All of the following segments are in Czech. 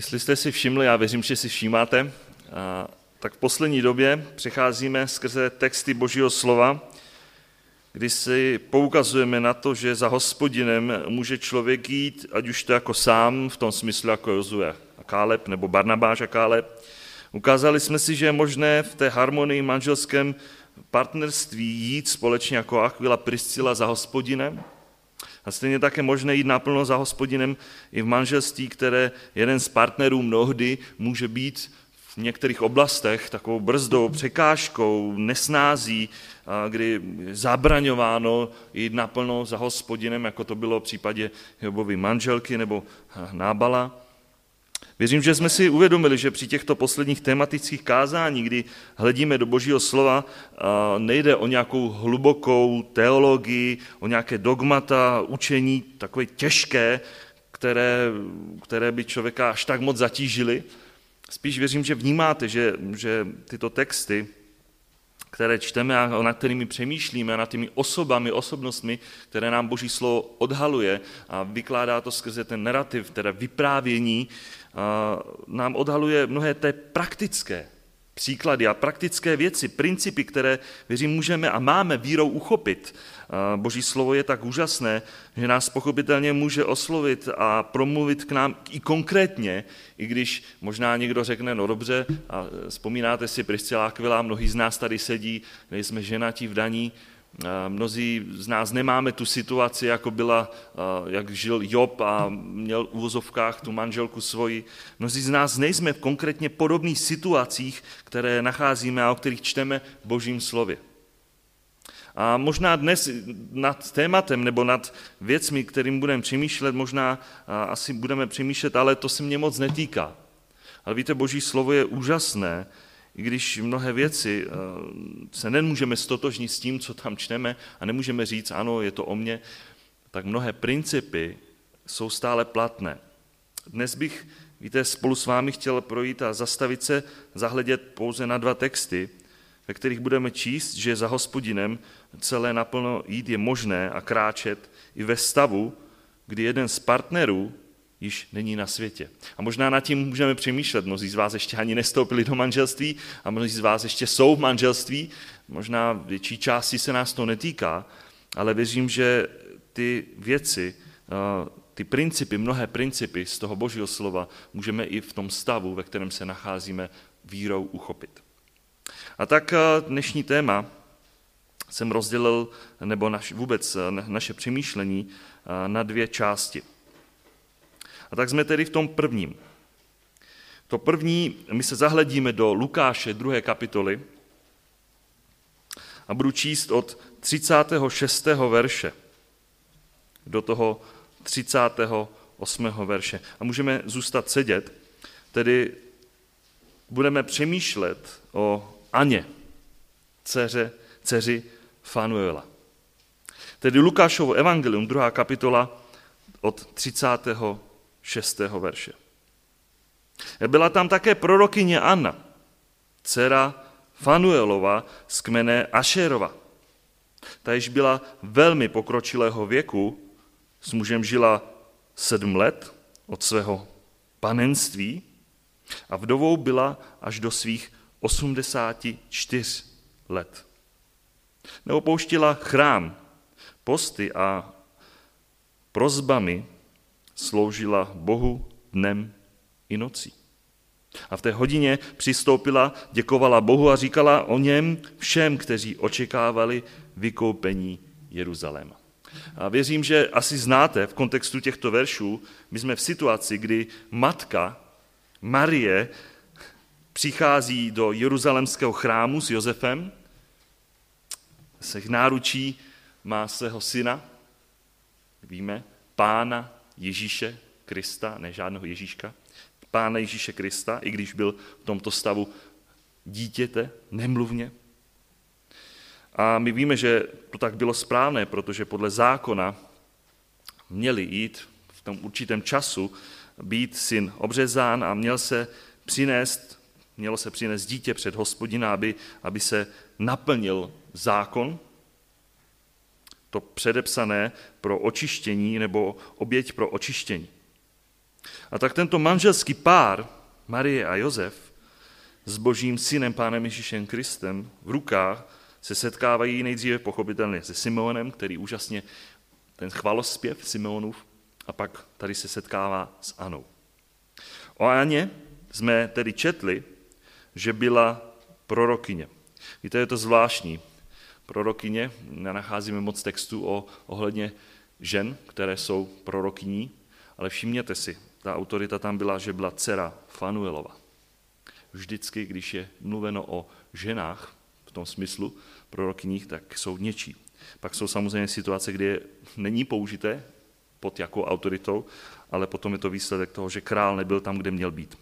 Jestli jste si všimli, já věřím, že si všímáte, tak v poslední době přecházíme skrze texty Božího slova, kdy si poukazujeme na to, že za hospodinem může člověk jít, ať už to jako sám, v tom smyslu jako Jozue a Káleb, nebo Barnabáš a Káleb. Ukázali jsme si, že je možné v té harmonii manželském partnerství jít společně jako Aquila Priscila za hospodinem, a stejně tak je možné jít naplno za hospodinem i v manželství, které jeden z partnerů mnohdy může být v některých oblastech takovou brzdou, překážkou, nesnází, kdy zabraňováno jít naplno za hospodinem, jako to bylo v případě Jobovy manželky nebo Nábala. Věřím, že jsme si uvědomili, že při těchto posledních tematických kázání, kdy hledíme do Božího slova, nejde o nějakou hlubokou teologii, o nějaké dogmata, učení takové těžké, které, které by člověka až tak moc zatížily. Spíš věřím, že vnímáte, že, že tyto texty, které čteme a nad kterými přemýšlíme, nad těmi osobami, osobnostmi, které nám Boží slovo odhaluje a vykládá to skrze ten narrativ, teda vyprávění, nám odhaluje mnohé té praktické příklady a praktické věci, principy, které, věřím, můžeme a máme vírou uchopit. Boží slovo je tak úžasné, že nás pochopitelně může oslovit a promluvit k nám i konkrétně, i když možná někdo řekne, no dobře, a vzpomínáte si Priscila Aquila, mnohí z nás tady sedí, nejsme ženatí v daní, Mnozí z nás nemáme tu situaci, jako byla, jak žil Job a měl v úvozovkách tu manželku svoji. Mnozí z nás nejsme v konkrétně podobných situacích, které nacházíme a o kterých čteme v Božím slově. A možná dnes nad tématem nebo nad věcmi, kterým budeme přemýšlet, možná asi budeme přemýšlet, ale to se mě moc netýká. Ale víte, Boží slovo je úžasné i když mnohé věci eh, se nemůžeme stotožnit s tím, co tam čteme a nemůžeme říct, ano, je to o mně, tak mnohé principy jsou stále platné. Dnes bych, víte, spolu s vámi chtěl projít a zastavit se, zahledět pouze na dva texty, ve kterých budeme číst, že za hospodinem celé naplno jít je možné a kráčet i ve stavu, kdy jeden z partnerů již není na světě. A možná nad tím můžeme přemýšlet. Mnozí z vás ještě ani nestoupili do manželství a mnozí z vás ještě jsou v manželství. Možná větší části se nás to netýká, ale věřím, že ty věci, eh, ty principy, mnohé principy z toho božího slova můžeme i v tom stavu, ve kterém se nacházíme, vírou uchopit. A tak eh, dnešní téma jsem rozdělil, nebo naš, vůbec eh, naše přemýšlení na dvě části. A tak jsme tedy v tom prvním. To první, my se zahledíme do Lukáše 2. kapitoly a budu číst od 36. verše do toho 38. verše. A můžeme zůstat sedět, tedy budeme přemýšlet o Aně, dceře, dceři Fanuela. Tedy Lukášovo evangelium, druhá kapitola, od 30. 6. verše. Byla tam také prorokyně Anna, dcera Fanuelova z kmene Ašerova. Ta již byla velmi pokročilého věku, s mužem žila sedm let od svého panenství a vdovou byla až do svých 84 let. Neopouštila chrám, posty a prozbami sloužila Bohu dnem i nocí. A v té hodině přistoupila, děkovala Bohu a říkala o něm všem, kteří očekávali vykoupení Jeruzaléma. A věřím, že asi znáte v kontextu těchto veršů, my jsme v situaci, kdy matka Marie přichází do jeruzalemského chrámu s Josefem, se náručí má svého syna, víme, pána Ježíše Krista, ne žádného Ježíška, Pána Ježíše Krista, i když byl v tomto stavu dítěte, nemluvně. A my víme, že to tak bylo správné, protože podle zákona měli jít v tom určitém času, být syn obřezán a měl se přinést, mělo se přinést dítě před hospodina, aby, aby se naplnil zákon, to předepsané pro očištění nebo oběť pro očištění. A tak tento manželský pár, Marie a Josef, s božím synem, pánem Ježíšem Kristem, v rukách, se setkávají nejdříve pochopitelně se Simeonem, který úžasně ten chvalospěv Simeonův, a pak tady se setkává s Anou. O Aně jsme tedy četli, že byla prorokyně. Víte, je to zvláštní. Prorokyně, nenacházíme moc textu o, ohledně žen, které jsou prorokyní, ale všimněte si, ta autorita tam byla, že byla dcera Fanuelova. Vždycky, když je mluveno o ženách, v tom smyslu prorokyních, tak jsou něčí. Pak jsou samozřejmě situace, kde není použité pod jakou autoritou, ale potom je to výsledek toho, že král nebyl tam, kde měl být.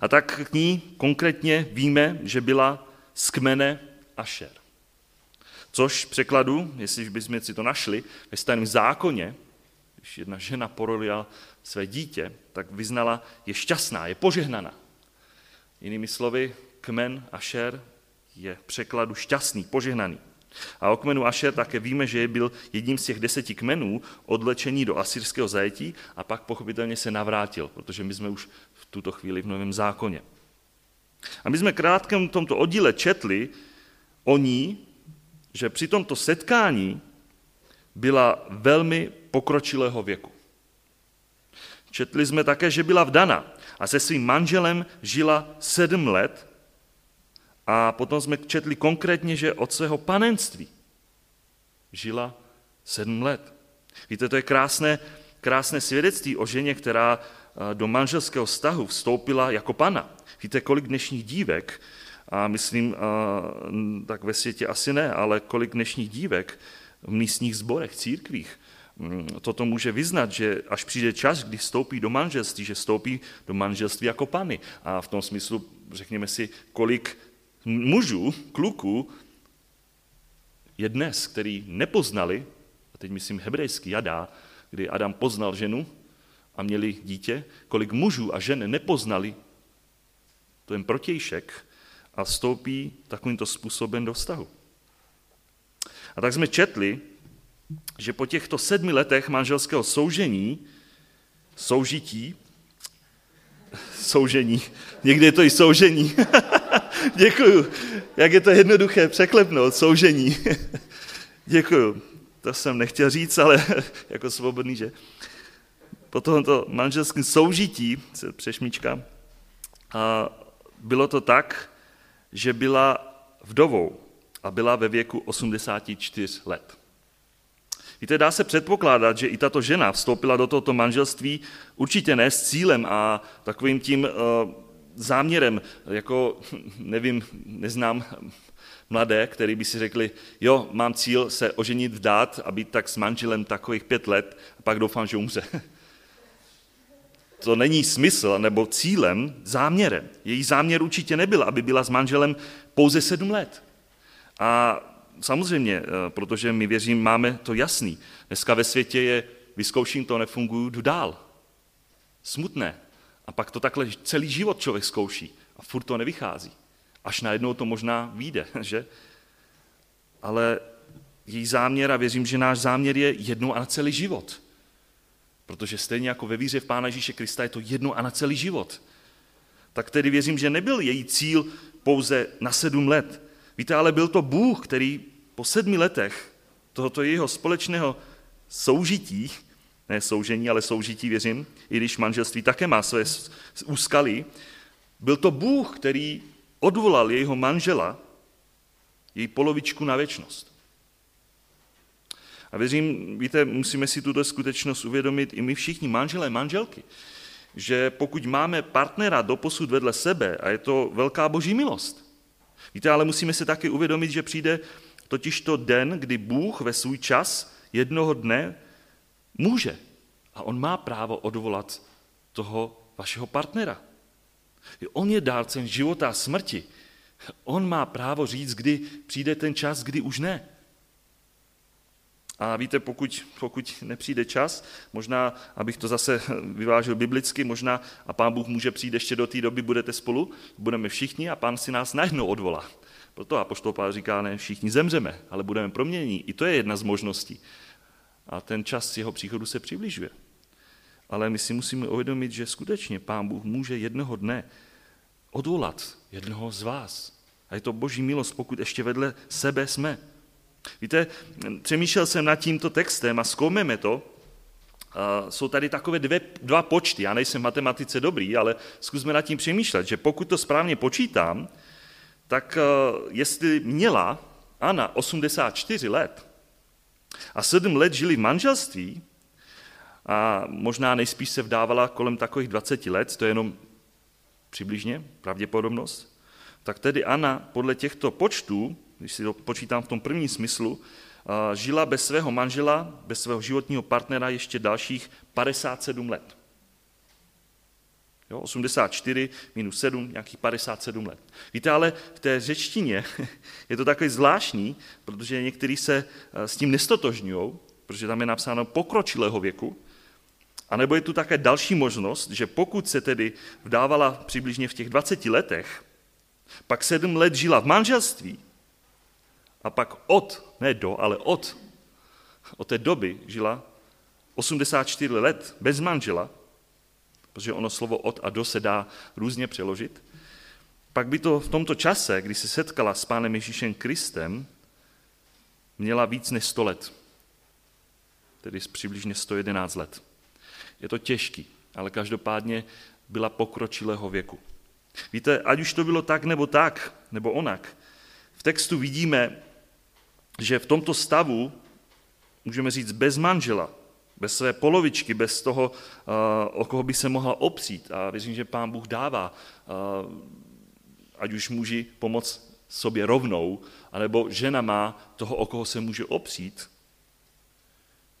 A tak k ní konkrétně víme, že byla z kmene Asher. Což překladu, jestli bychom si to našli, ve starém zákoně, když jedna žena porodila své dítě, tak vyznala, je šťastná, je požehnaná. Jinými slovy, kmen Asher je překladu šťastný, požehnaný. A o kmenu Asher také víme, že je byl jedním z těch deseti kmenů odlečení do asyrského zajetí a pak pochopitelně se navrátil, protože my jsme už v tuto chvíli v Novém zákoně. A my jsme krátkém tomto oddíle četli o ní, že při tomto setkání byla velmi pokročilého věku. Četli jsme také, že byla vdana a se svým manželem žila sedm let a potom jsme četli konkrétně, že od svého panenství žila sedm let. Víte, to je krásné, krásné svědectví o ženě, která eh, do manželského vztahu vstoupila jako pana. Víte, kolik dnešních dívek, a myslím, tak ve světě asi ne, ale kolik dnešních dívek v místních zborech, církvích, mm, toto může vyznat, že až přijde čas, kdy vstoupí do manželství, že vstoupí do manželství jako pany. A v tom smyslu, řekněme si, kolik mužů, kluků, je dnes, který nepoznali, a teď myslím hebrejský Jadá, kdy Adam poznal ženu a měli dítě, kolik mužů a žen nepoznali ten protějšek a vstoupí takovýmto způsobem do vztahu. A tak jsme četli, že po těchto sedmi letech manželského soužení, soužití, soužení, někdy je to i soužení, Děkuju. Jak je to jednoduché překlepnout, soužení. Děkuju. To jsem nechtěl říct, ale jako svobodný, že? Po tomto manželském soužití, se přešmička, a bylo to tak, že byla vdovou a byla ve věku 84 let. Víte, dá se předpokládat, že i tato žena vstoupila do tohoto manželství určitě ne s cílem a takovým tím uh, záměrem, jako nevím, neznám mladé, který by si řekli, jo, mám cíl se oženit, vdát a být tak s manželem takových pět let a pak doufám, že umře. To není smysl nebo cílem, záměrem. Její záměr určitě nebyl, aby byla s manželem pouze sedm let. A samozřejmě, eh, protože my věřím, máme to jasný. Dneska ve světě je, vyzkouším to, nefunguju, jdu dál. Smutné, a pak to takhle celý život člověk zkouší a furt to nevychází. Až najednou to možná vyjde, že? Ale její záměr, a věřím, že náš záměr je jednou a na celý život. Protože stejně jako ve víře v Pána Ježíše Krista je to jednou a na celý život. Tak tedy věřím, že nebyl její cíl pouze na sedm let. Víte, ale byl to Bůh, který po sedmi letech tohoto jeho společného soužití ne soužení, ale soužití, věřím, i když manželství také má své úskalí, byl to Bůh, který odvolal jejího manžela, její polovičku na věčnost. A věřím, víte, musíme si tuto skutečnost uvědomit i my všichni, manželé, manželky, že pokud máme partnera doposud vedle sebe, a je to velká boží milost, víte, ale musíme se taky uvědomit, že přijde totiž to den, kdy Bůh ve svůj čas jednoho dne Může. A on má právo odvolat toho vašeho partnera. On je dárcem života a smrti. On má právo říct, kdy přijde ten čas, kdy už ne. A víte, pokud, pokud nepřijde čas, možná, abych to zase vyvážil biblicky, možná a pán Bůh může přijít ještě do té doby, budete spolu, budeme všichni a pán si nás najednou odvolá. Proto apoštol Pál říká, ne všichni zemřeme, ale budeme proměněni. I to je jedna z možností a ten čas jeho příchodu se přibližuje. ale my si musíme uvědomit, že skutečně Pán Bůh může jednoho dne odvolat jednoho z vás. A je to boží milost, pokud ještě vedle sebe jsme. Víte, přemýšlel jsem nad tímto textem a zkoumeme to. Jsou tady takové dvě, dva počty. Já nejsem v matematice dobrý, ale zkusme nad tím přemýšlet, že pokud to správně počítám, tak jestli měla Anna 84 let a 7 let žili v manželství, a možná nejspíš se vdávala kolem takových 20 let, to je jenom přibližně pravděpodobnost, tak tedy Anna podle těchto počtů, když si to počítám v tom prvním smyslu, žila bez svého manžela, bez svého životního partnera ještě dalších 57 let. Jo, 84 minus 7, nějakých 57 let. Víte, ale v té řečtině je to takový zvláštní, protože někteří se s tím nestotožňují, protože tam je napsáno pokročilého věku, a nebo je tu také další možnost, že pokud se tedy vdávala přibližně v těch 20 letech, pak sedm let žila v manželství a pak od, ne do, ale od, od té doby žila 84 let bez manžela, protože ono slovo od a do se dá různě přeložit, pak by to v tomto čase, kdy se setkala s pánem Ježíšem Kristem, měla víc než 100 let, tedy přibližně 111 let. Je to těžký, ale každopádně byla pokročilého věku. Víte, ať už to bylo tak nebo tak, nebo onak, v textu vidíme, že v tomto stavu, můžeme říct, bez manžela, bez své polovičky, bez toho, eh, o koho by se mohla opřít. A věřím, že pán Bůh dává, eh, ať už muži pomoc sobě rovnou, anebo žena má toho, o koho se může opřít,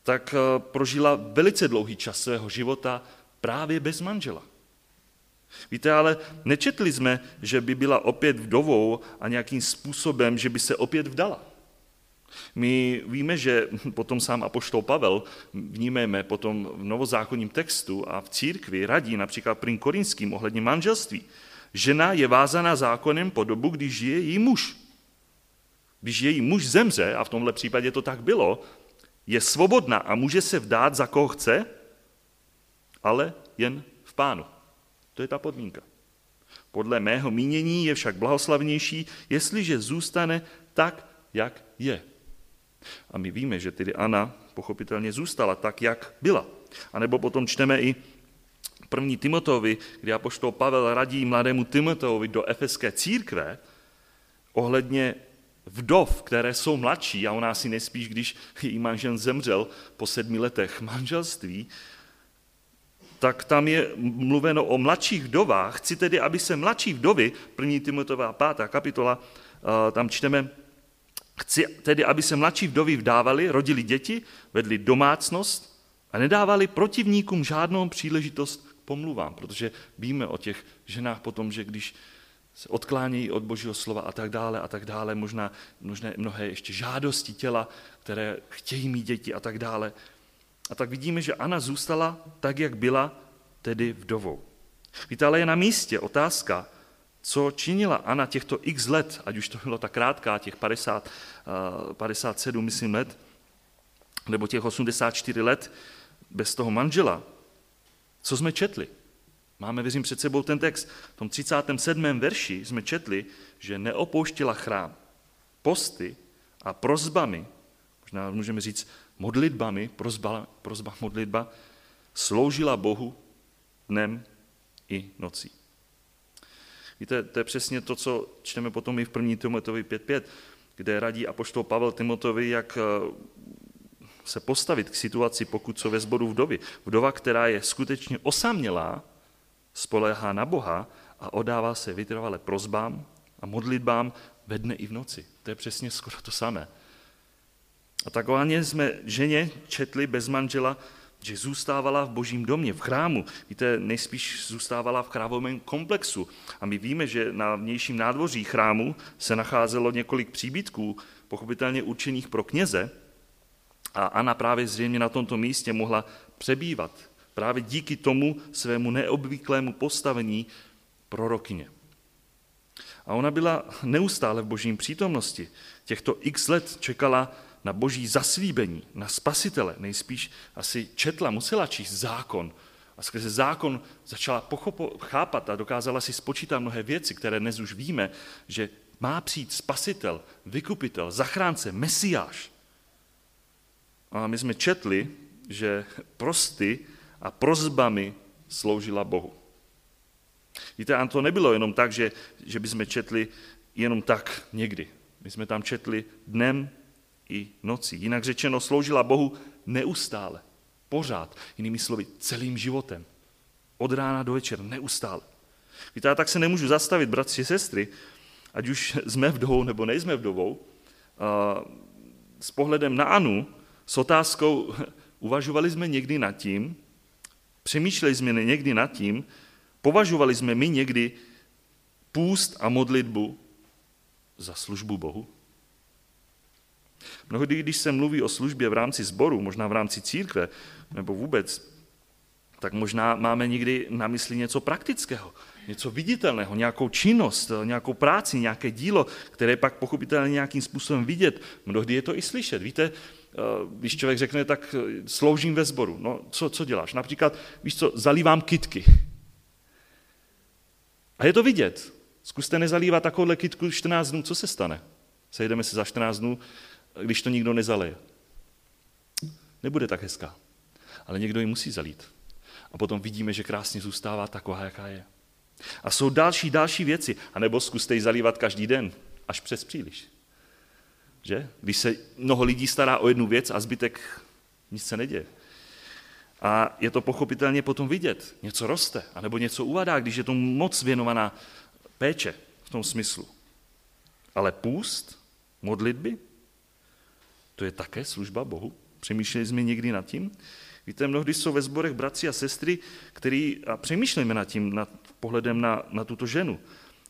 tak eh, prožila velice dlouhý čas svého života právě bez manžela. Víte, ale nečetli jsme, že by byla opět vdovou a nějakým způsobem, že by se opět vdala. My víme, že potom sám apoštol Pavel, vnímeme potom v novozákonním textu a v církvi radí například prým korinským ohledně manželství. Žena je vázaná zákonem po dobu, když žije její muž. Když její muž zemře, a v tomhle případě to tak bylo, je svobodná a může se vdát za koho chce, ale jen v pánu. To je ta podmínka. Podle mého mínění je však blahoslavnější, jestliže zůstane tak, jak je. A my víme, že tedy Anna pochopitelně zůstala tak, jak byla. A nebo potom čteme i první Timoteovi, kdy apoštol Pavel radí mladému Timoteovi do efeské církve ohledně vdov, které jsou mladší a ona si nespíš, když její manžel zemřel po sedmi letech manželství, tak tam je mluveno o mladších vdovách. Chci tedy, aby se mladší vdovy, první Timotová pátá kapitola, eh, tam čteme, chci tedy, aby se mladší vdovy vdávali, rodili děti, vedli domácnost a nedávali protivníkům žádnou příležitost k pomluvám, protože víme o těch ženách potom, že když se odklánějí od božího slova a tak dále a tak dále, možná, možná mnohé ještě žádosti těla, které chtějí mít děti a tak dále. A tak vidíme, že Anna zůstala tak, jak byla, tedy vdovou. Víte, ale je na místě otázka, co činila Anna těchto x let, ať už to bylo tak krátká, těch 50, 57, myslím, let, nebo těch 84 let bez toho manžela. Co jsme četli? Máme, věřím, před sebou ten text. V tom 37. verši jsme četli, že neopouštila chrám. Posty a prozbami, možná můžeme říct modlitbami, prozba, prozba modlitba, sloužila Bohu dnem i nocí. Víte, to je přesně to, co čteme potom i v 1. Timotovi 5.5, kde radí apoštol Pavel Timotovi, jak eh, se postavit k situaci, pokud jsou ve sboru vdovy. Vdova, která je skutečně osamělá, spolehá na Boha a odává se vytrvale prozbám a modlitbám ve dne i v noci. To je přesně skoro to samé. A takové jsme ženě četli bez manžela, že zůstávala v božím domě, v chrámu. Víte, nejspíš zůstávala v chrámovém komplexu. A my víme, že na vnějším nádvoří chrámu se nacházelo několik příbytků, pochopitelně určených pro kněze. A Anna právě zřejmě na tomto místě mohla přebývat právě díky tomu svému neobvyklému postavení prorokyně. A ona byla neustále v božím přítomnosti. Těchto x let čekala na boží zaslíbení, na spasitele. Nejspíš asi četla, musela číst zákon a skrze zákon začala pochopo, chápat a dokázala si spočítat mnohé věci, které dnes už víme, že má přijít spasitel, vykupitel, zachránce, mesiáš. A my jsme četli, že prosty a prozbami sloužila Bohu. Víte, a to nebylo jenom tak, že, že bychom četli jenom tak někdy. My jsme tam četli dnem i nocí. Jinak řečeno, sloužila Bohu neustále, pořád, jinými slovy, celým životem. Od rána do večera, neustále. Víte, já tak se nemůžu zastavit, bratři sestry, ať už jsme vdovou nebo nejsme vdovou, s pohledem na Anu, s otázkou, uvažovali jsme někdy nad tím, přemýšleli jsme někdy nad tím, považovali jsme my někdy půst a modlitbu za službu Bohu? Mnohdy, když se mluví o službě v rámci sboru, možná v rámci církve, nebo vůbec, tak možná máme někdy na mysli něco praktického, něco viditelného, nějakou činnost, nějakou práci, nějaké dílo, které pak pochopitelně nějakým způsobem vidět. Mnohdy je to i slyšet. Víte, eh, když člověk řekne, tak eh, sloužím ve sboru. No, co, co děláš? Například, víš co, zalívám kitky. A je to vidět. Zkuste nezalívat takovouhle kytku 14 dnů, co se stane? Sejdeme se za 14 dnů, když to nikdo nezaleje. Nebude tak hezká. Ale někdo ji musí zalít. A potom vidíme, že krásně zůstává taková, jaká je. A jsou další, další věci. A nebo zkuste ji zalívat každý den, až přes příliš. Že? Když se mnoho lidí stará o jednu věc a zbytek nic se neděje. A je to pochopitelně potom vidět. Něco roste, anebo něco uvadá, když je to moc věnovaná péče v tom smyslu. Ale půst, modlitby, to je také služba Bohu. Přemýšleli jsme někdy nad tím? Víte, mnohdy jsou ve sborech bratři a sestry, který, a přemýšlíme nad tím, nad pohledem na, na tuto ženu,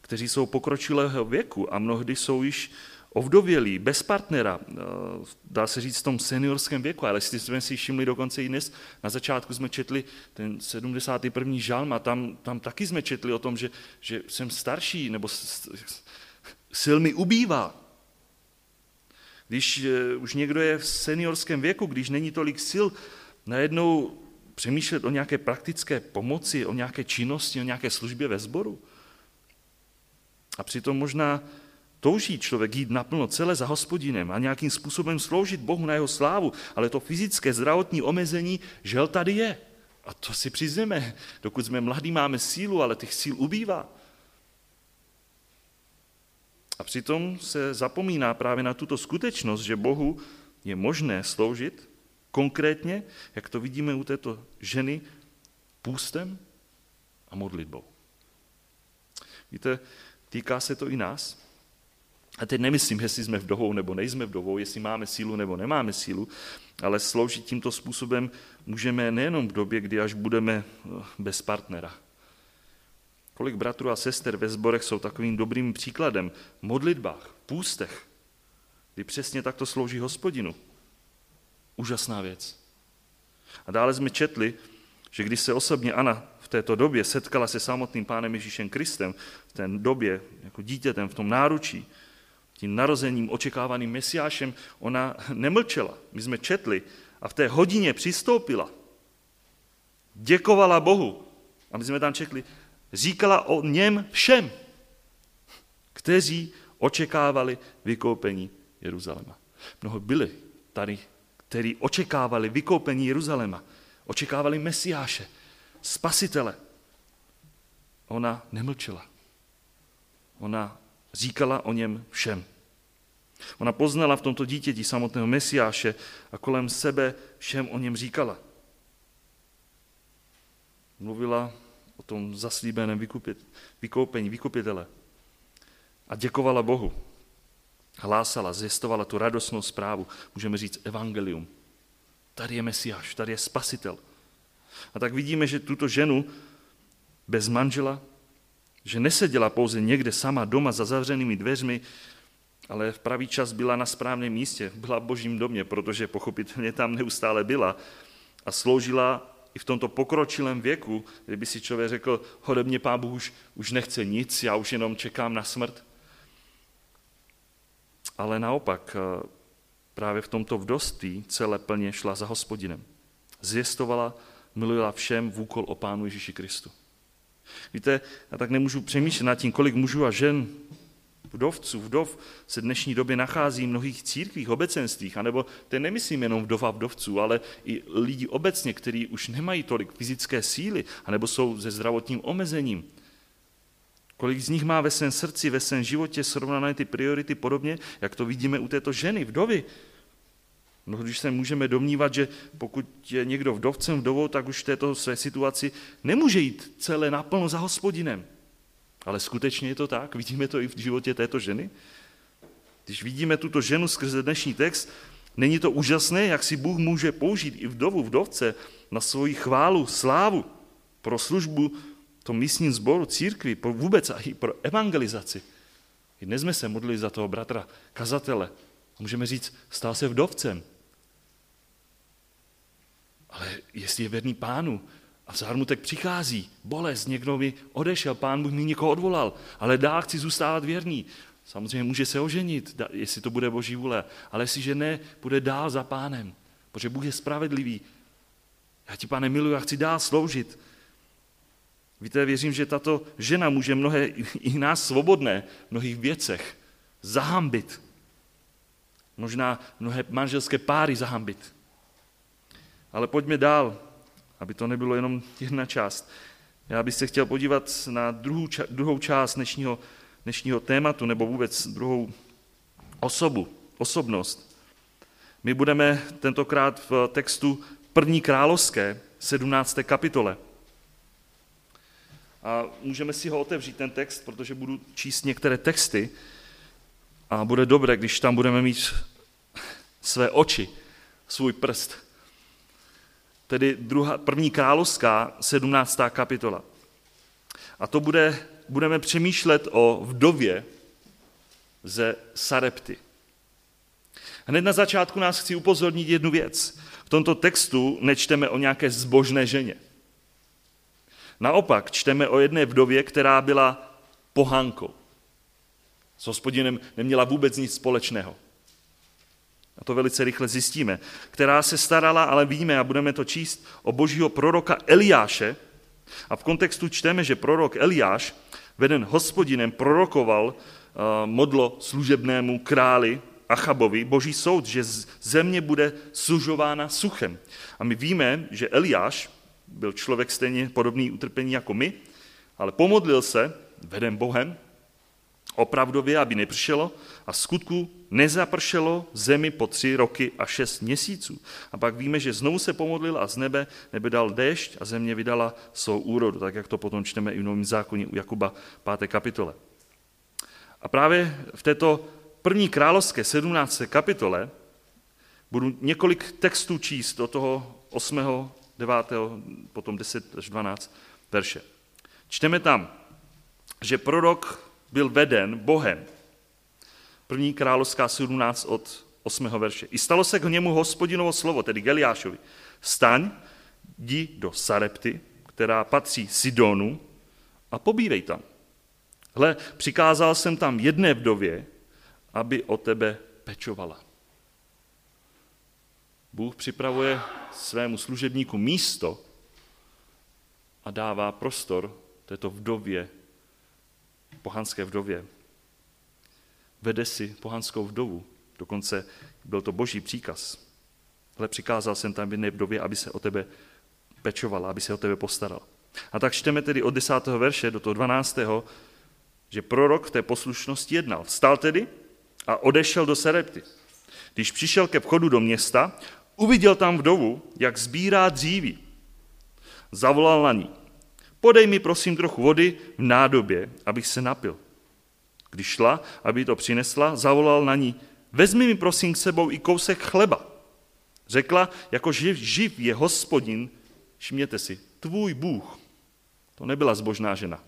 kteří jsou pokročilého věku a mnohdy jsou již ovdovělí, bez partnera, eh, dá se říct v tom seniorském věku, ale jestli jsme si všimli dokonce i dnes, na začátku jsme četli ten 71. žalm a tam, tam taky jsme četli o tom, že, že jsem starší, nebo sil mi ubývá. Když eh, už někdo je v seniorském věku, když není tolik sil, najednou přemýšlet o nějaké praktické pomoci, o nějaké činnosti, o nějaké službě ve sboru. A přitom možná Touží člověk jít naplno celé za hospodinem a nějakým způsobem sloužit Bohu na jeho slávu, ale to fyzické zdravotní omezení, žel tady je. A to si přiznáme. Dokud jsme mladí, máme sílu, ale těch síl ubývá. A přitom se zapomíná právě na tuto skutečnost, že Bohu je možné sloužit konkrétně, jak to vidíme u této ženy, půstem a modlitbou. Víte, týká se to i nás. A teď nemyslím, jestli jsme vdovou nebo nejsme vdovou, jestli máme sílu nebo nemáme sílu, ale sloužit tímto způsobem můžeme nejenom v době, kdy až budeme eh, bez partnera. Kolik bratrů a sester ve sborech jsou takovým dobrým příkladem v modlitbách, v půstech, kdy přesně takto slouží hospodinu. Úžasná věc. A dále jsme četli, že když se osobně Ana v této době setkala se samotným pánem Ježíšem Kristem, v té době jako dítětem v tom náručí, tím narozením, očekávaným mesiášem, ona nemlčela. My jsme četli a v té hodině přistoupila. Děkovala Bohu. A my jsme tam čekli. Říkala o něm všem, kteří očekávali vykoupení Jeruzaléma. Mnoho byli tady, kteří očekávali vykoupení Jeruzaléma. Očekávali Mesiáše, spasitele. Ona nemlčela. Ona říkala o něm všem. Ona poznala v tomto dítěti samotného Mesiáše a kolem sebe všem o něm říkala. Mluvila o tom zaslíbeném vykupit, vykoupení, vykupitele. A děkovala Bohu. Hlásala, zjistovala tu radostnou zprávu. Můžeme říct evangelium. Tady je Mesiáš, tady je spasitel. A tak vidíme, že tuto ženu bez manžela, že neseděla pouze někde sama doma za zavřenými dveřmi, ale v pravý čas byla na správném místě, byla v božím domě, protože pochopitelně tam neustále byla a sloužila i v tomto pokročilém věku, kdyby si člověk řekl, hode mě pán Bůh už, už nechce nic, já už jenom čekám na smrt. Ale naopak, eh, právě v tomto vdoství celé plně šla za hospodinem. Zvěstovala mluvila všem v úkol o Pánu Ježíši Kristu. Víte, já tak nemůžu přemýšlet nad tím, kolik mužů a žen, vdovců, vdov se v dnešní době nachází v mnohých církvích, obecenstvích, anebo to nemyslím jenom vdov a vdovců, ale i lidi obecně, kteří už nemají tolik fyzické síly, anebo jsou se zdravotním omezením. Kolik z nich má ve svém srdci, ve svém životě srovnané ty priority podobně, jak to vidíme u této ženy, vdovy, No, když se můžeme domnívat, že pokud je někdo vdovcem, vdovou, tak už v této své situaci nemůže jít celé naplno za hospodinem. Ale skutečně je to tak? Vidíme to i v životě této ženy? Když vidíme tuto ženu skrze dnešní text, není to úžasné, jak si Bůh může použít i vdovu, vdovce na svoji chválu, slávu, pro službu tom místním sboru, církvi, pro vůbec a i pro evangelizaci. I dnes jsme se modlili za toho bratra, kazatele. Můžeme říct, stal se vdovcem, ale jestli je věrný pánu a zármutek přichází bolest, někdo mi odešel, pán Bůh mi někoho odvolal, ale dál chci zůstávat věrný. Samozřejmě může se oženit, jestli to bude boží vůle, ale jestliže ne, bude dál za pánem, protože Bůh je spravedlivý. Já ti, pane, miluji a chci dál sloužit. Víte, věřím, že tato žena může mnohé i nás svobodné v mnohých věcech zahambit. Možná mnohé manželské páry zahambit. Ale pojďme dál, aby to nebylo jenom jedna část. Já bych se chtěl podívat na druhou, druhou část dnešního, dnešního tématu, nebo vůbec druhou osobu, osobnost. My budeme tentokrát v textu první královské, 17. kapitole. A můžeme si ho otevřít, ten text, protože budu číst některé texty a bude dobré, když tam budeme mít své oči, svůj prst tedy druhá, první královská, 17. kapitola. A to bude, budeme přemýšlet o vdově ze Sarepty. Hned na začátku nás chci upozornit jednu věc. V tomto textu nečteme o nějaké zbožné ženě. Naopak čteme o jedné vdově, která byla pohankou. S hospodinem neměla vůbec nic společného a to velice rychle zjistíme, která se starala, ale víme a budeme to číst, o božího proroka Eliáše. A v kontextu čteme, že prorok Eliáš, veden hospodinem, prorokoval uh, modlo služebnému králi Achabovi boží soud, že země bude sužována suchem. A my víme, že Eliáš byl člověk stejně podobný utrpení jako my, ale pomodlil se, veden Bohem, opravdově, aby nepršelo a skutku nezapršelo zemi po tři roky a šest měsíců. A pak víme, že znovu se pomodlil a z nebe nebe dal déšť a země vydala svou úrodu, tak jak to potom čteme i v Novém zákoně u Jakuba 5. kapitole. A právě v této první královské 17. kapitole budu několik textů číst do toho 8., 9., potom 10 až 12 verše. Čteme tam, že prorok byl veden Bohem. První královská 17 od 8. verše. I stalo se k němu hospodinovo slovo, tedy Geliášovi. Staň, jdi do Sarepty, která patří Sidonu, a pobývej tam. Hle, přikázal jsem tam jedné vdově, aby o tebe pečovala. Bůh připravuje svému služebníku místo a dává prostor této vdově pohanské vdově. Vede si pohanskou vdovu, dokonce byl to boží příkaz. Ale přikázal jsem tam jedné vdově, aby se o tebe pečovala, aby se o tebe postaral. A tak čteme tedy od 10. verše do toho 12. že prorok té poslušnosti jednal. Vstal tedy a odešel do Serepty. Když přišel ke vchodu do města, uviděl tam vdovu, jak sbírá dříví. Zavolal na ní podej mi prosím trochu vody v nádobě, abych se napil. Když šla, aby to přinesla, zavolal na ní, vezmi mi prosím k sebou i kousek chleba. Řekla, jako živ, živ je hospodin, všimněte si, tvůj Bůh. To nebyla zbožná žena.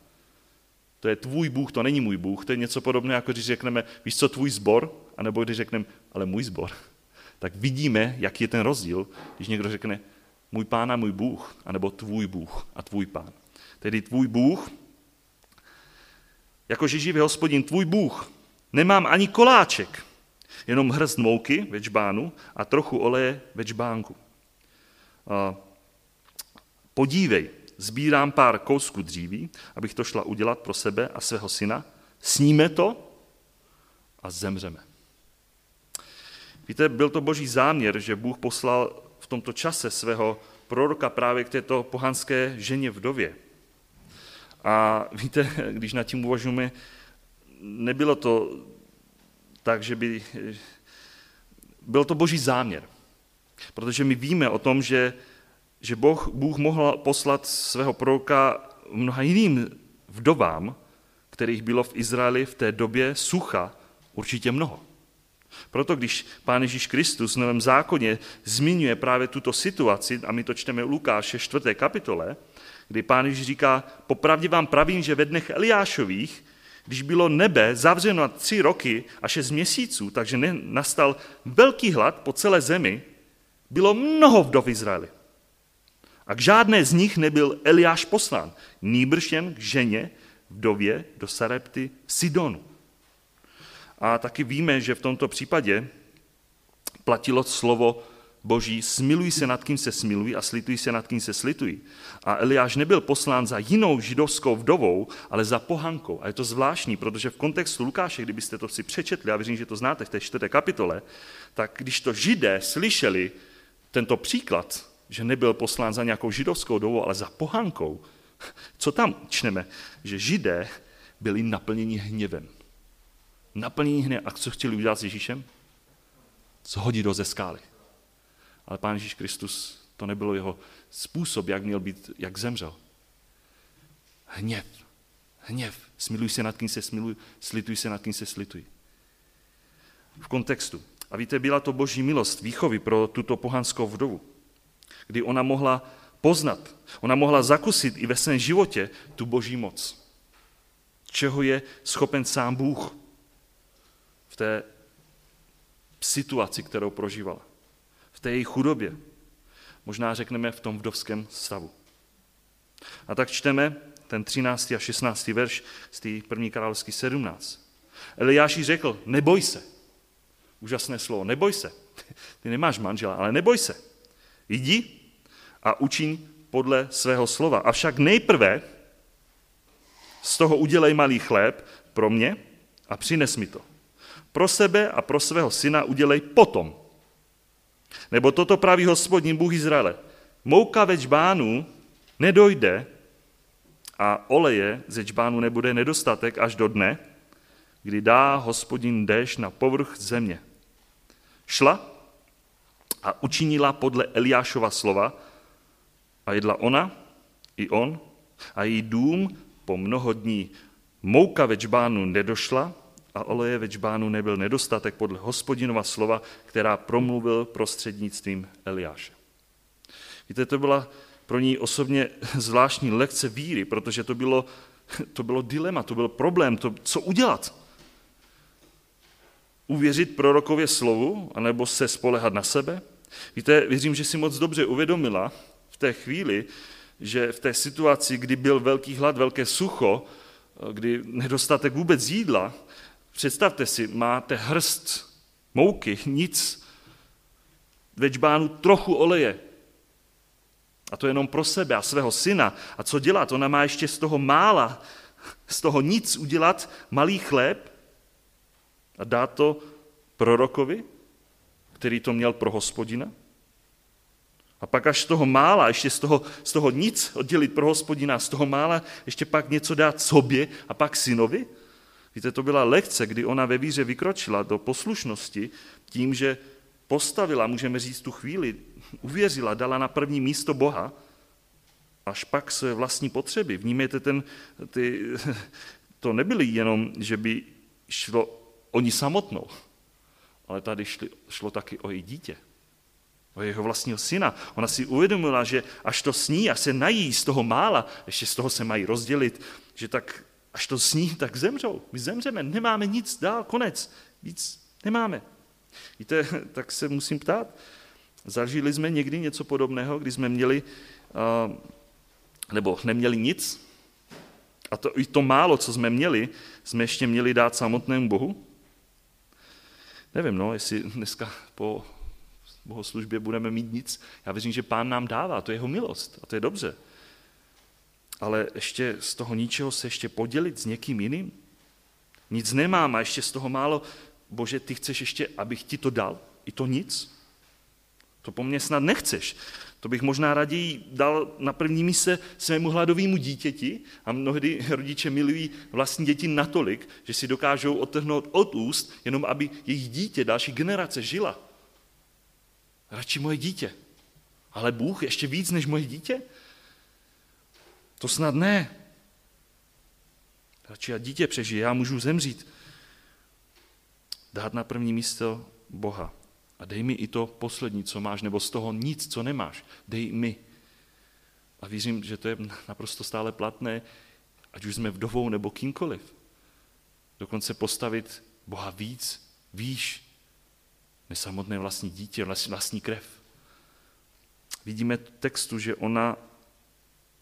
To je tvůj Bůh, to není můj Bůh. To je něco podobné, jako když řekneme, víš co, tvůj zbor, anebo když řekneme, ale můj zbor. Tak vidíme, jaký je ten rozdíl, když někdo řekne, můj pán a můj Bůh, anebo tvůj Bůh a tvůj pán tedy tvůj Bůh, jakože živý hospodin, tvůj Bůh, nemám ani koláček, jenom hrst mouky ve čbánu a trochu oleje ve čbánku. podívej, sbírám pár kousků dříví, abych to šla udělat pro sebe a svého syna, sníme to a zemřeme. Víte, byl to boží záměr, že Bůh poslal v tomto čase svého proroka právě k této pohanské ženě vdově. A víte, když nad tím uvažujeme, nebylo to tak, že by... Byl to boží záměr. Protože my víme o tom, že, že Boh, Bůh mohl poslat svého proroka mnoha jiným vdovám, kterých bylo v Izraeli v té době sucha určitě mnoho. Proto když Pán Ježíš Kristus v Novém zákoně zmiňuje právě tuto situaci, a my to čteme u Lukáše 4. kapitole, kdy Pán Ježíš říká, popravdě vám pravím, že ve dnech Eliášových, když bylo nebe zavřeno na tři roky a šest měsíců, takže nastal velký hlad po celé zemi, bylo mnoho vdov Izraeli. A k žádné z nich nebyl Eliáš poslán, nýbrž jen k ženě vdově do Sarepty v Sidonu. A taky víme, že v tomto případě platilo slovo Boží, smiluj se nad kým se smiluj a slituj se nad kým se slituj. A Eliáš nebyl poslán za jinou židovskou vdovou, ale za pohankou. A je to zvláštní, protože v kontextu Lukáše, kdybyste to si přečetli, a věřím, že to znáte v té čtvrté kapitole, tak když to židé slyšeli tento příklad, že nebyl poslán za nějakou židovskou vdovou, ale za pohankou, co tam čteme? Že židé byli naplněni hněvem naplnění hněv. A co chtěli udělat s Ježíšem? Zhodit ho ze skály. Ale Pán Ježíš Kristus, to nebylo jeho způsob, jak měl být, jak zemřel. Hněv. Hněv. Smiluj se nad kým se smiluj, slituj se nad kým se slituj. V kontextu. A víte, byla to boží milost výchovy pro tuto pohanskou vdovu, kdy ona mohla poznat, ona mohla zakusit i ve svém životě tu boží moc. Čeho je schopen sám Bůh té situaci, kterou prožívala. V té její chudobě. Možná řekneme v tom vdovském stavu. A tak čteme ten 13. a 16. verš z té první královský 17. Eliáši řekl, neboj se. Úžasné slovo, neboj se. Ty nemáš manžela, ale neboj se. Jdi a učiň podle svého slova. Avšak nejprve z toho udělej malý chléb pro mě a přines mi to. Pro sebe a pro svého syna udělej potom. Nebo toto praví hospodin Bůh Izraele. Mouka ve čbánu nedojde a oleje ze čbánu nebude nedostatek až do dne, kdy dá hospodin déš na povrch země. Šla a učinila podle Eliášova slova a jedla ona i on a její dům po mnoho dní. Mouka ve čbánu nedošla a oleje ve čbánu nebyl nedostatek podle hospodinova slova, která promluvil prostřednictvím Eliáše. Víte, to byla pro ní osobně zvláštní lekce víry, protože to bylo, to bylo dilema, to byl problém, to, co udělat. Uvěřit prorokově slovu, anebo se spolehat na sebe? Víte, věřím, že si moc dobře uvědomila v té chvíli, že v té situaci, kdy byl velký hlad, velké sucho, kdy nedostatek vůbec jídla, Představte si, máte hrst mouky, nic, ve čbánu trochu oleje. A to jenom pro sebe a svého syna. A co dělat? Ona má ještě z toho mála, z toho nic udělat malý chléb a dát to prorokovi, který to měl pro hospodina. A pak až z toho mála, ještě z toho, z toho nic oddělit pro hospodina, z toho mála ještě pak něco dát sobě a pak synovi. Víte, to byla lekce, kdy ona ve víře vykročila do poslušnosti tím, že postavila, můžeme říct tu chvíli, uvěřila, dala na první místo Boha, až pak své vlastní potřeby. Vnímejte, ten, ty, to nebyly jenom, že by šlo o ní samotnou, ale tady šli, šlo taky o její dítě, o jeho vlastního syna. Ona si uvědomila, že až to sní a se nají z toho mála, ještě z toho se mají rozdělit, že tak Až to sní, tak zemřou. My zemřeme, nemáme nic dál, konec. Víc nemáme. Víte, tak se musím ptát, zažili jsme někdy něco podobného, kdy jsme měli, nebo neměli nic? A to, i to málo, co jsme měli, jsme ještě měli dát samotnému Bohu? Nevím, no, jestli dneska po bohoslužbě budeme mít nic. Já věřím, že pán nám dává, to je jeho milost a to je dobře. Ale ještě z toho ničeho se ještě podělit s někým jiným? Nic nemám a ještě z toho málo, bože, ty chceš ještě, abych ti to dal? I to nic? To po mně snad nechceš. To bych možná raději dal na první místě svému hladovému dítěti a mnohdy rodiče milují vlastní děti natolik, že si dokážou otrhnout od úst, jenom aby jejich dítě, další generace žila. Radši moje dítě. Ale Bůh ještě víc než moje dítě? To snad ne. Radši a dítě přežije, já můžu zemřít. Dát na první místo Boha. A dej mi i to poslední, co máš, nebo z toho nic, co nemáš. Dej mi. A věřím, že to je naprosto stále platné, ať už jsme vdovou nebo kýmkoliv. Dokonce postavit Boha víc, výš, než samotné vlastní dítě, vlastní krev. Vidíme textu, že ona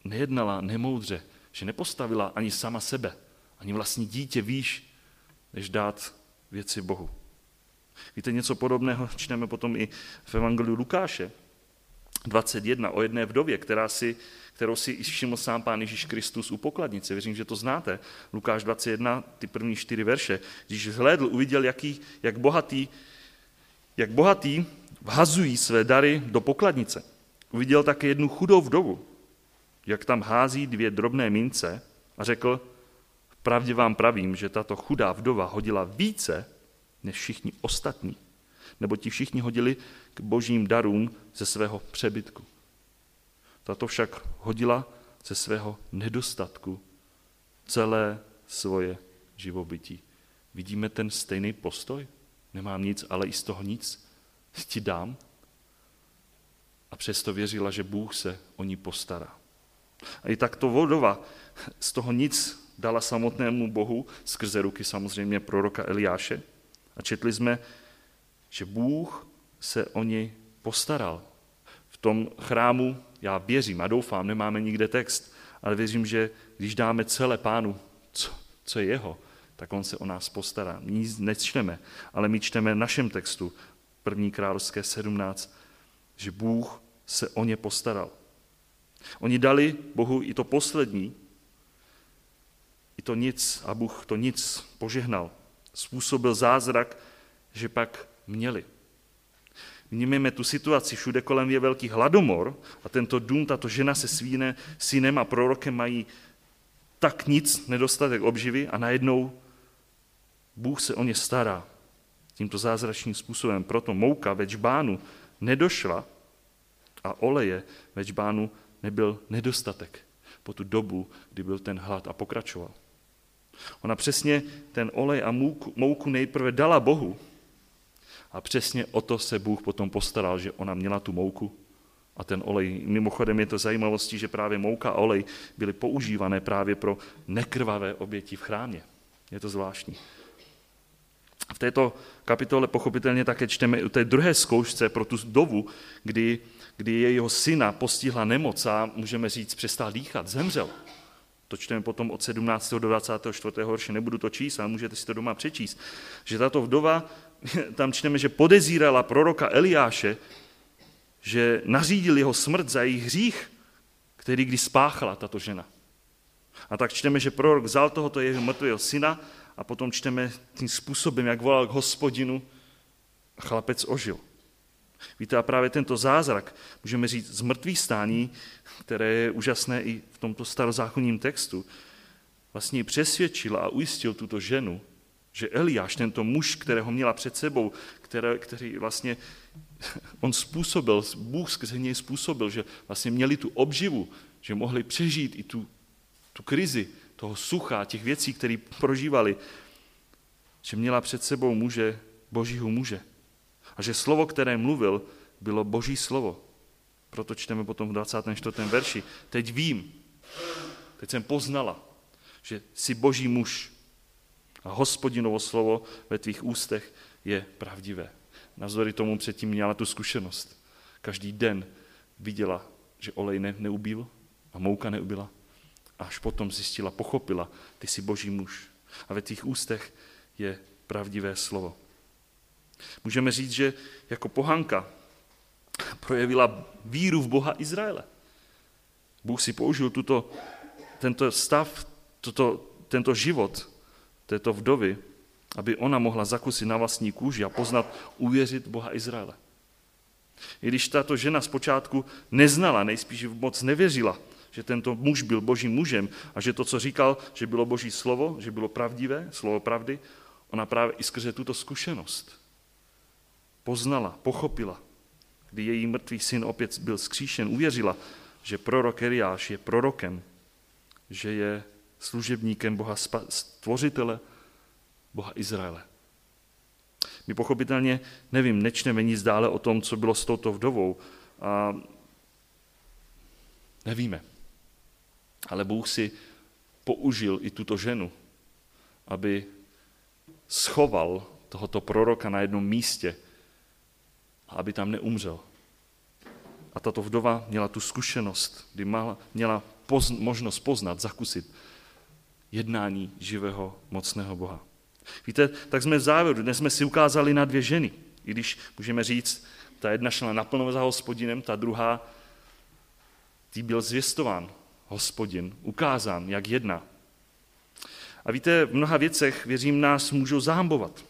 nejednala nemoudře, že nepostavila ani sama sebe, ani vlastní dítě výš, než dát věci Bohu. Víte, něco podobného čteme potom i v Evangeliu Lukáše 21 o jedné vdově, která si, kterou si všiml sám Pán Ježíš Kristus u pokladnice. Věřím, že to znáte. Lukáš 21, ty první čtyři verše. Když zhlédl, uviděl, jaký, jak bohatý, jak bohatý vhazují své dary do pokladnice. Uviděl také jednu chudou vdovu, jak tam hází dvě drobné mince a řekl, pravdě vám pravím, že tato chudá vdova hodila více než všichni ostatní, nebo ti všichni hodili k božím darům ze svého přebytku. Tato však hodila ze svého nedostatku celé svoje živobytí. Vidíme ten stejný postoj? Nemám nic, ale i z toho nic ti dám. A přesto věřila, že Bůh se o ní postará. A i takto vodova z toho nic dala samotnému Bohu skrze ruky samozřejmě proroka Eliáše. A četli jsme, že Bůh se o ně postaral. V tom chrámu, já věřím a doufám, nemáme nikde text, ale věřím, že když dáme celé pánu, co, co je jeho, tak on se o nás postará. Nic nečteme, ale my čteme v našem textu, první královské 17, že Bůh se o ně postaral. Oni dali Bohu i to poslední, i to nic a Bůh to nic požehnal. Způsobil zázrak, že pak měli. Vnímíme tu situaci, všude kolem je velký hladomor a tento dům, tato žena se svým synem a prorokem mají tak nic, nedostatek obživy a najednou Bůh se o ně stará tímto zázračným způsobem. Proto mouka ve čbánu nedošla a oleje ve čbánu nebyl nedostatek po tu dobu, kdy byl ten hlad a pokračoval. Ona přesně ten olej a mouku, mouku nejprve dala Bohu a přesně o to se Bůh potom postaral, že ona měla tu mouku a ten olej. Mimochodem je to zajímavostí, že právě mouka a olej byly používané právě pro nekrvavé oběti v chrámě. Je to zvláštní. V této kapitole pochopitelně také čteme u té druhé zkoušce pro tu dovu, kdy, kdy jejího syna postihla nemoc a můžeme říct přestal dýchat, zemřel. To čteme potom od 17. do 24. horše, nebudu to číst, ale můžete si to doma přečíst. Že tato vdova, tam čteme, že podezírala proroka Eliáše, že nařídil jeho smrt za jejich hřích, který kdy spáchala tato žena. A tak čteme, že prorok vzal tohoto jeho mrtvého syna a potom čteme tím způsobem, jak volal k hospodinu chlapec ožil. Víte, a právě tento zázrak, můžeme říct, z mrtvých stání, které je úžasné i v tomto starozákonním textu, vlastně přesvědčil a ujistil tuto ženu, že Eliáš, tento muž, kterého měla před sebou, které, který vlastně on způsobil, Bůh skrze něj způsobil, že vlastně měli tu obživu, že mohli přežít i tu, tu krizi toho sucha, těch věcí, které prožívali, že měla před sebou muže, božího muže. A že slovo, které mluvil, bylo boží slovo. Proto čteme potom v 24. verši. Teď vím, teď jsem poznala, že jsi boží muž a hospodinovo slovo ve tvých ústech je pravdivé. Navzory tomu předtím měla tu zkušenost. Každý den viděla, že olej ne, neubil a mouka neubila. Až potom zjistila, pochopila, ty jsi boží muž. A ve tvých ústech je pravdivé slovo. Můžeme říct, že jako pohanka projevila víru v Boha Izraele. Bůh si použil tuto, tento stav, tuto, tento život této vdovy, aby ona mohla zakusit na vlastní kůži a poznat, uvěřit Boha Izraele. I když tato žena zpočátku neznala, nejspíš moc nevěřila, že tento muž byl božím mužem a že to, co říkal, že bylo boží slovo, že bylo pravdivé, slovo pravdy, ona právě i skrze tuto zkušenost poznala, pochopila, kdy její mrtvý syn opět byl skříšen, uvěřila, že prorok Eliáš je prorokem, že je služebníkem Boha stvořitele, Boha Izraele. My pochopitelně, nevím, nečneme nic dále o tom, co bylo s touto vdovou. A nevíme. Ale Bůh si použil i tuto ženu, aby schoval tohoto proroka na jednom místě a aby tam neumřel. A tato vdova měla tu zkušenost, kdy měla pozn- možnost poznat, zakusit jednání živého, mocného Boha. Víte, tak jsme v závěru. Dnes jsme si ukázali na dvě ženy. I když můžeme říct, ta jedna šla naplno za hospodinem, ta druhá, tý byl zvěstován hospodin, ukázán, jak jedna. A víte, v mnoha věcech, věřím, nás můžou zahambovat.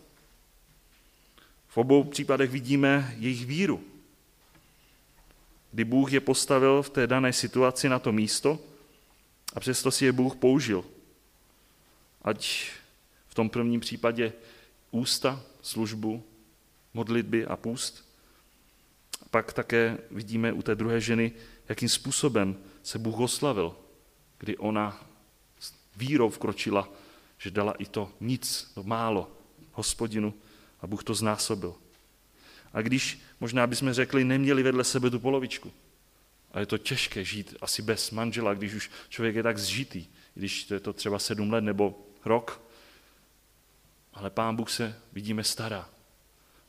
V obou případech vidíme jejich víru. Kdy Bůh je postavil v té dané situaci na to místo a přesto si je Bůh použil. Ať v tom prvním případě ústa, službu, modlitby a půst. Pak také vidíme u té druhé ženy, jakým způsobem se Bůh oslavil, kdy ona vírou vkročila, že dala i to nic, to málo hospodinu a Bůh to znásobil. A když, možná bychom řekli, neměli vedle sebe tu polovičku, a je to těžké žít asi bez manžela, když už člověk je tak zžitý, když to je to třeba sedm let nebo rok. Ale Pán Bůh se, vidíme, stará.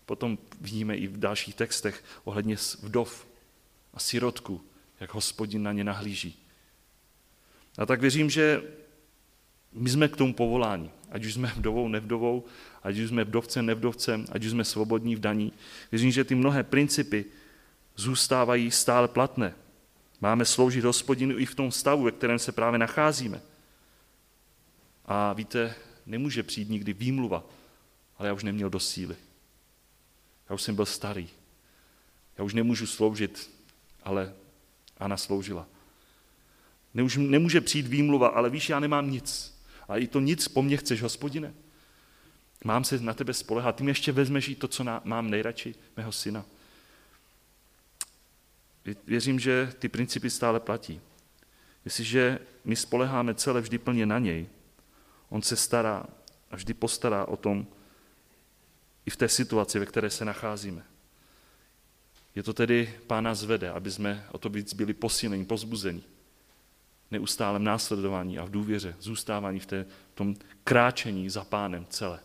Potom vidíme i v dalších textech ohledně vdov a sirotku, jak hospodin na ně nahlíží. A tak věřím, že my jsme k tomu povoláni, ať už jsme vdovou, nevdovou, ať už jsme vdovcem, nevdovcem, ať už jsme svobodní v daní. Věřím, že ty mnohé principy zůstávají stále platné. Máme sloužit hospodinu i v tom stavu, ve kterém se právě nacházíme. A víte, nemůže přijít nikdy výmluva, ale já už neměl do síly. Já už jsem byl starý. Já už nemůžu sloužit, ale Ana sloužila. Nemůže přijít výmluva, ale víš, já nemám nic. A i to nic po mně chceš, hospodine. Mám se na tebe spolehat. Ty mi ještě vezmeš i to, co mám nejradši, mého syna. Věřím, že ty principy stále platí. Jestliže my spoleháme celé vždy plně na něj, on se stará a vždy postará o tom i v té situaci, ve které se nacházíme. Je to tedy Pána zvede, aby jsme o to víc byli posíleni, pozbuzeni. Neustálem následování a v důvěře, zůstávání v, té, v tom kráčení za Pánem celé.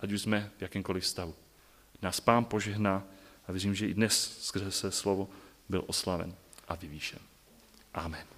Ať už jsme v jakémkoliv stavu. Nás Pán požehná a věřím, že i dnes skrze se slovo byl oslaven a vyvýšen. Amen.